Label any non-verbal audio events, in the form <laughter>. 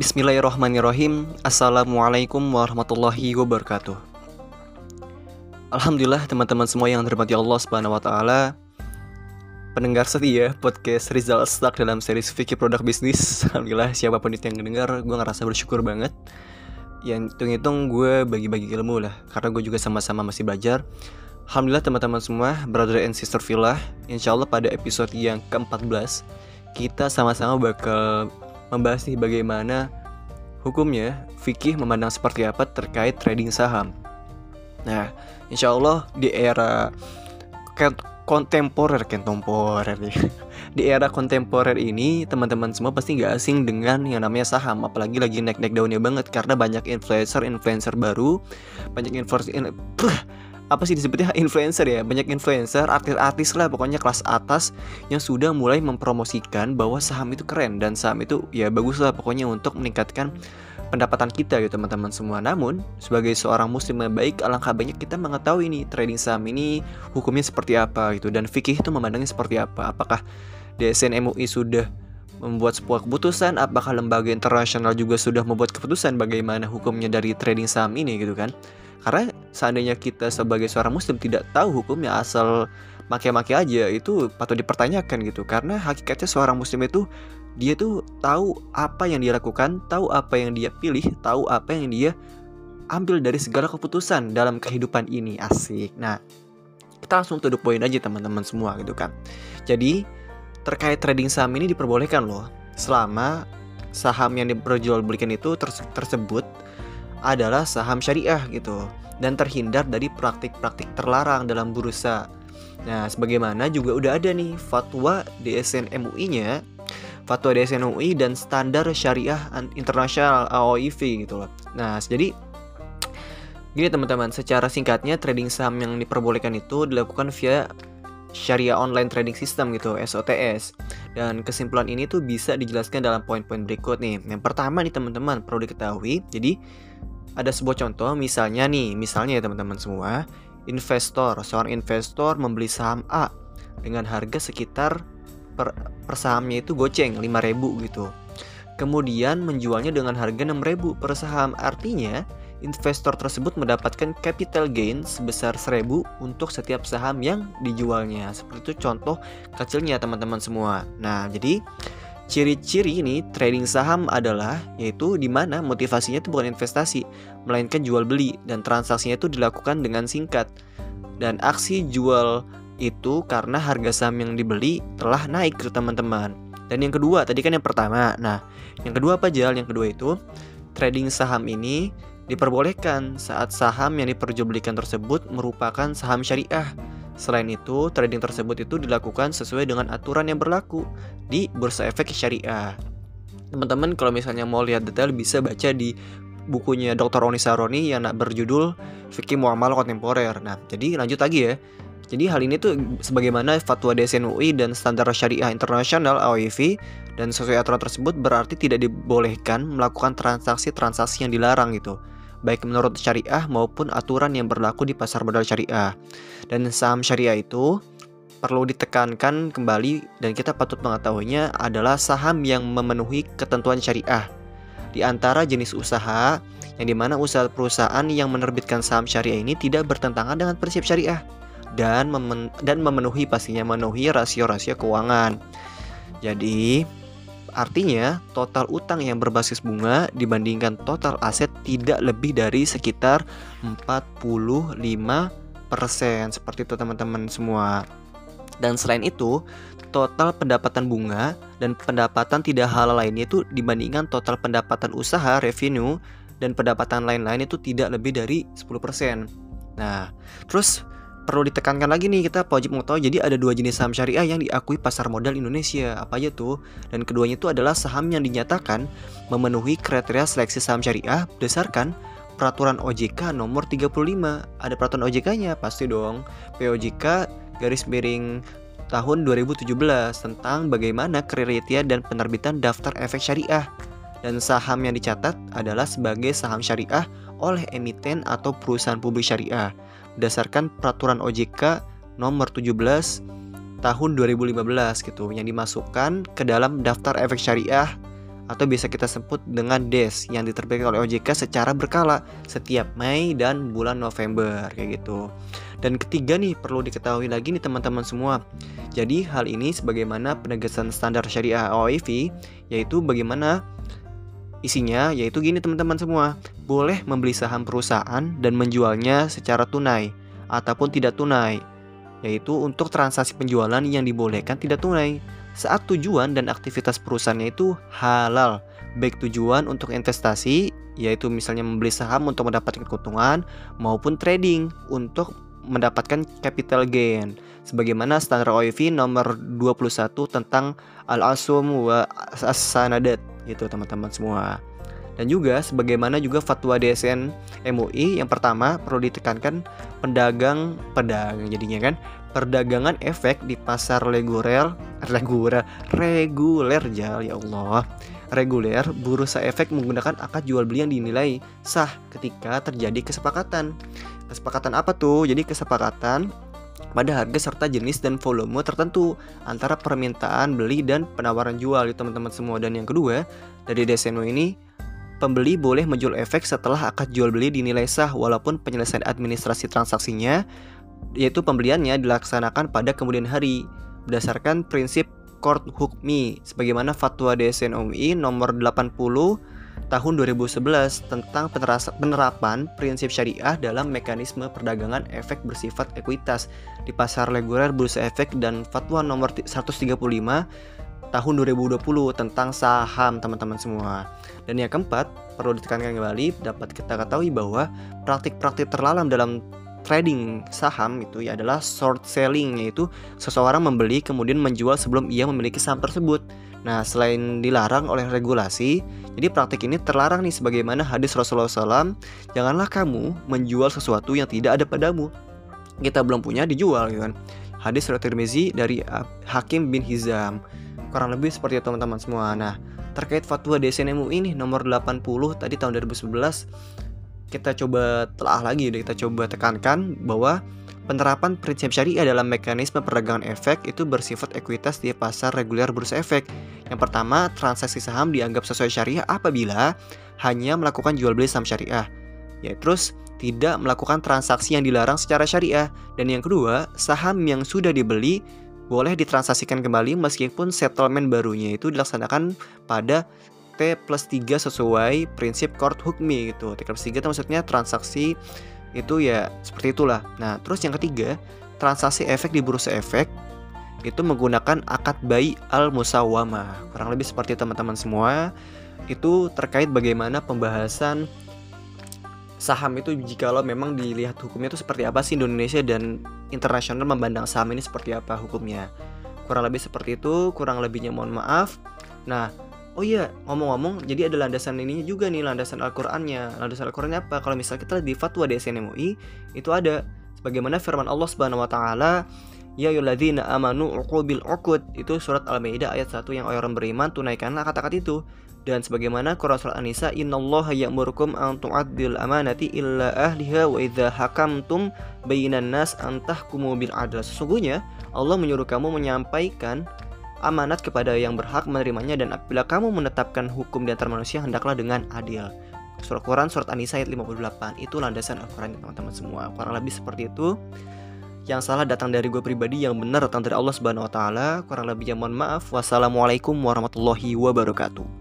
Bismillahirrahmanirrahim. Assalamualaikum warahmatullahi wabarakatuh. Alhamdulillah teman-teman semua yang terhormati Allah subhanahu wa ta'ala. Pendengar setia podcast Rizal Stuck dalam series Vicky Produk Bisnis <laughs> Alhamdulillah siapa pun itu yang mendengar Gue ngerasa bersyukur banget. Yang hitung-hitung gue bagi-bagi ilmu lah Karena gue juga sama-sama masih belajar. Alhamdulillah teman-teman semua Brother and sister Villa Insya Allah pada episode yang ke-14 Kita sama-sama bakal membahas nih bagaimana hukumnya fikih memandang seperti apa terkait trading saham. Nah, insya Allah di era kontemporer, kontemporer nih. <laughs> Di era kontemporer ini, teman-teman semua pasti nggak asing dengan yang namanya saham, apalagi lagi naik-naik daunnya banget karena banyak influencer-influencer baru, banyak influencer, in, <tsk> apa sih disebutnya? <laughs> Influencer ya banyak influencer artis-artis lah pokoknya kelas atas yang sudah mulai mempromosikan bahwa saham itu keren dan saham itu ya bagus lah pokoknya untuk meningkatkan pendapatan kita gitu teman-teman semua. Namun sebagai seorang muslim yang baik alangkah banyak kita mengetahui ini trading saham ini hukumnya seperti apa gitu dan fikih itu memandangnya seperti apa. Apakah DSN MUI sudah membuat sebuah keputusan? Apakah lembaga internasional juga sudah membuat keputusan bagaimana hukumnya dari trading saham ini gitu kan karena seandainya kita sebagai seorang muslim tidak tahu hukumnya asal make-make aja itu patut dipertanyakan gitu karena hakikatnya seorang muslim itu dia tuh tahu apa yang dia lakukan, tahu apa yang dia pilih, tahu apa yang dia ambil dari segala keputusan dalam kehidupan ini asik. Nah, kita langsung tutup poin aja teman-teman semua gitu kan. Jadi terkait trading saham ini diperbolehkan loh selama saham yang diperjualbelikan itu tersebut adalah saham syariah gitu dan terhindar dari praktik-praktik terlarang dalam bursa. Nah, sebagaimana juga udah ada nih fatwa DSN MUI-nya, fatwa DSN MUI dan standar syariah internasional AOIV gitu loh. Nah, jadi gini teman-teman, secara singkatnya trading saham yang diperbolehkan itu dilakukan via Syariah Online Trading System gitu, SOTS. Dan kesimpulan ini tuh bisa dijelaskan dalam poin-poin berikut nih. Yang pertama nih teman-teman perlu diketahui, jadi ada sebuah contoh misalnya nih, misalnya ya teman-teman semua, investor, seorang investor membeli saham A dengan harga sekitar per, per sahamnya itu goceng 5000 gitu. Kemudian menjualnya dengan harga 6000 per saham. Artinya, investor tersebut mendapatkan capital gain sebesar 1000 untuk setiap saham yang dijualnya. Seperti itu contoh kecilnya teman-teman semua. Nah, jadi Ciri-ciri ini trading saham adalah yaitu di mana motivasinya itu bukan investasi, melainkan jual beli dan transaksinya itu dilakukan dengan singkat. Dan aksi jual itu karena harga saham yang dibeli telah naik ke teman-teman. Dan yang kedua, tadi kan yang pertama. Nah, yang kedua apa Jal? Yang kedua itu trading saham ini diperbolehkan saat saham yang diperjualbelikan tersebut merupakan saham syariah Selain itu, trading tersebut itu dilakukan sesuai dengan aturan yang berlaku di Bursa Efek Syariah. Teman-teman kalau misalnya mau lihat detail bisa baca di bukunya Dr. Oni Saroni yang berjudul Fikih Muamalah Kontemporer. Nah, jadi lanjut lagi ya. Jadi hal ini tuh sebagaimana fatwa DSNUI dan standar syariah internasional AOIV dan sesuai aturan tersebut berarti tidak dibolehkan melakukan transaksi-transaksi yang dilarang gitu baik menurut syariah maupun aturan yang berlaku di pasar modal syariah. Dan saham syariah itu perlu ditekankan kembali dan kita patut mengetahuinya adalah saham yang memenuhi ketentuan syariah. Di antara jenis usaha yang di mana usaha perusahaan yang menerbitkan saham syariah ini tidak bertentangan dengan prinsip syariah dan dan memenuhi pastinya memenuhi rasio-rasio keuangan. Jadi, Artinya, total utang yang berbasis bunga dibandingkan total aset tidak lebih dari sekitar 45% seperti itu teman-teman semua. Dan selain itu, total pendapatan bunga dan pendapatan tidak halal lainnya itu dibandingkan total pendapatan usaha revenue dan pendapatan lain-lain itu tidak lebih dari 10%. Nah, terus perlu ditekankan lagi nih kita wajib mengetahui jadi ada dua jenis saham syariah yang diakui pasar modal Indonesia. Apa aja tuh? Dan keduanya itu adalah saham yang dinyatakan memenuhi kriteria seleksi saham syariah berdasarkan peraturan OJK nomor 35 ada peraturan OJK-nya pasti dong. POJK garis miring tahun 2017 tentang bagaimana kriteria dan penerbitan daftar efek syariah. Dan saham yang dicatat adalah sebagai saham syariah oleh emiten atau perusahaan publik syariah berdasarkan peraturan OJK nomor 17 tahun 2015 gitu yang dimasukkan ke dalam daftar efek syariah atau bisa kita sebut dengan DES yang diterbitkan oleh OJK secara berkala setiap Mei dan bulan November kayak gitu. Dan ketiga nih perlu diketahui lagi nih teman-teman semua. Jadi hal ini sebagaimana penegasan standar syariah OIV yaitu bagaimana isinya yaitu gini teman-teman semua. Boleh membeli saham perusahaan dan menjualnya secara tunai ataupun tidak tunai yaitu untuk transaksi penjualan yang dibolehkan tidak tunai. Saat tujuan dan aktivitas perusahaannya itu halal, baik tujuan untuk investasi, yaitu misalnya membeli saham untuk mendapatkan keuntungan, maupun trading untuk mendapatkan capital gain. Sebagaimana standar OIV nomor 21 tentang al-asum wa as-sanadat gitu teman-teman semua. Dan juga sebagaimana juga fatwa DSN MUI yang pertama perlu ditekankan pedagang pedagang jadinya kan perdagangan efek di pasar reguler reguler reguler ya Allah. Reguler bursa efek menggunakan akad jual beli yang dinilai sah ketika terjadi kesepakatan. Kesepakatan apa tuh? Jadi kesepakatan pada harga serta jenis dan volume tertentu antara permintaan beli dan penawaran jual. Ya teman-teman semua. Dan yang kedua dari deseno ini pembeli boleh menjual efek setelah akad jual beli dinilai sah walaupun penyelesaian administrasi transaksinya yaitu pembeliannya dilaksanakan pada kemudian hari berdasarkan prinsip Court Hukmi. Sebagaimana fatwa DSN UI nomor 80 tahun 2011 tentang penerapan prinsip syariah dalam mekanisme perdagangan efek bersifat ekuitas di pasar reguler bursa efek dan fatwa nomor 135 tahun 2020 tentang saham teman-teman semua. Dan yang keempat, perlu ditekankan kembali dapat kita ketahui bahwa praktik-praktik terlalam dalam trading saham itu ya adalah short selling yaitu seseorang membeli kemudian menjual sebelum ia memiliki saham tersebut. Nah, selain dilarang oleh regulasi, jadi praktik ini terlarang nih sebagaimana hadis Rasulullah SAW, janganlah kamu menjual sesuatu yang tidak ada padamu. Kita belum punya dijual gitu kan. Hadis riwayat Tirmizi dari Hakim bin Hizam. Kurang lebih seperti itu teman-teman semua. Nah, terkait fatwa DSN ini nomor 80 tadi tahun 2011 kita coba telah lagi kita coba tekankan bahwa penerapan prinsip syariah dalam mekanisme perdagangan efek itu bersifat ekuitas di pasar reguler bursa efek. Yang pertama, transaksi saham dianggap sesuai syariah apabila hanya melakukan jual beli saham syariah. Ya, terus tidak melakukan transaksi yang dilarang secara syariah. Dan yang kedua, saham yang sudah dibeli boleh ditransaksikan kembali meskipun settlement barunya itu dilaksanakan pada T plus 3 sesuai prinsip court hukmi gitu T plus 3 itu maksudnya transaksi itu ya seperti itulah. Nah terus yang ketiga transaksi efek di bursa efek itu menggunakan akad bayi al musawama kurang lebih seperti teman-teman semua itu terkait bagaimana pembahasan saham itu jikalau memang dilihat hukumnya itu seperti apa sih Indonesia dan internasional memandang saham ini seperti apa hukumnya. Kurang lebih seperti itu kurang lebihnya mohon maaf. Nah Oh iya, ngomong-ngomong, jadi ada landasan ini juga nih, landasan Al-Qur'annya. Landasan Al-Qur'annya apa? Kalau misalnya kita di fatwa DSN MUI, itu ada sebagaimana firman Allah Subhanahu wa taala, Ya ayyuhalladzina amanu uqubil uqud. Itu surat Al-Maidah ayat 1 yang orang beriman tunaikanlah kata-kata itu. Dan sebagaimana Quran surat An-Nisa, "Innallaha ya'murukum an tu'addil amanati illa ahliha wa idza hakamtum bainan nas an tahkumu bil adl." Sesungguhnya Allah menyuruh kamu menyampaikan amanat kepada yang berhak menerimanya dan apabila kamu menetapkan hukum di antara manusia hendaklah dengan adil. Surat Quran surat An-Nisa ayat 58 itu landasan Al-Quran teman-teman semua. Kurang lebih seperti itu. Yang salah datang dari gue pribadi, yang benar datang dari Allah Subhanahu wa taala. Kurang lebihnya mohon maaf. Wassalamualaikum warahmatullahi wabarakatuh.